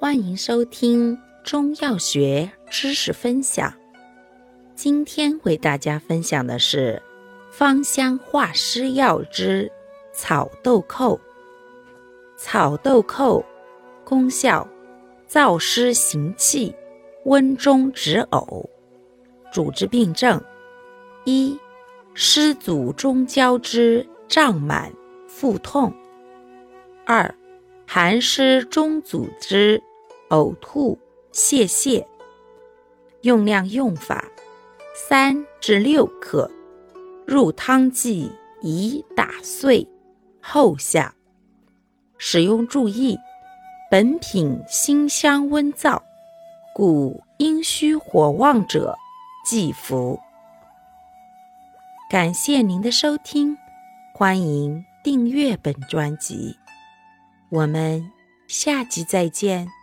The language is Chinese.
欢迎收听中药学知识分享。今天为大家分享的是芳香化湿药之草豆蔻。草豆蔻功效：燥湿行气，温中止呕。主治病症：一、湿阻中焦之胀满、腹痛；二、寒湿中阻之。呕吐、泄泻。用量用法：三至六克，入汤剂宜打碎后下。使用注意：本品辛香温燥，故阴虚火旺者忌服。感谢您的收听，欢迎订阅本专辑，我们下集再见。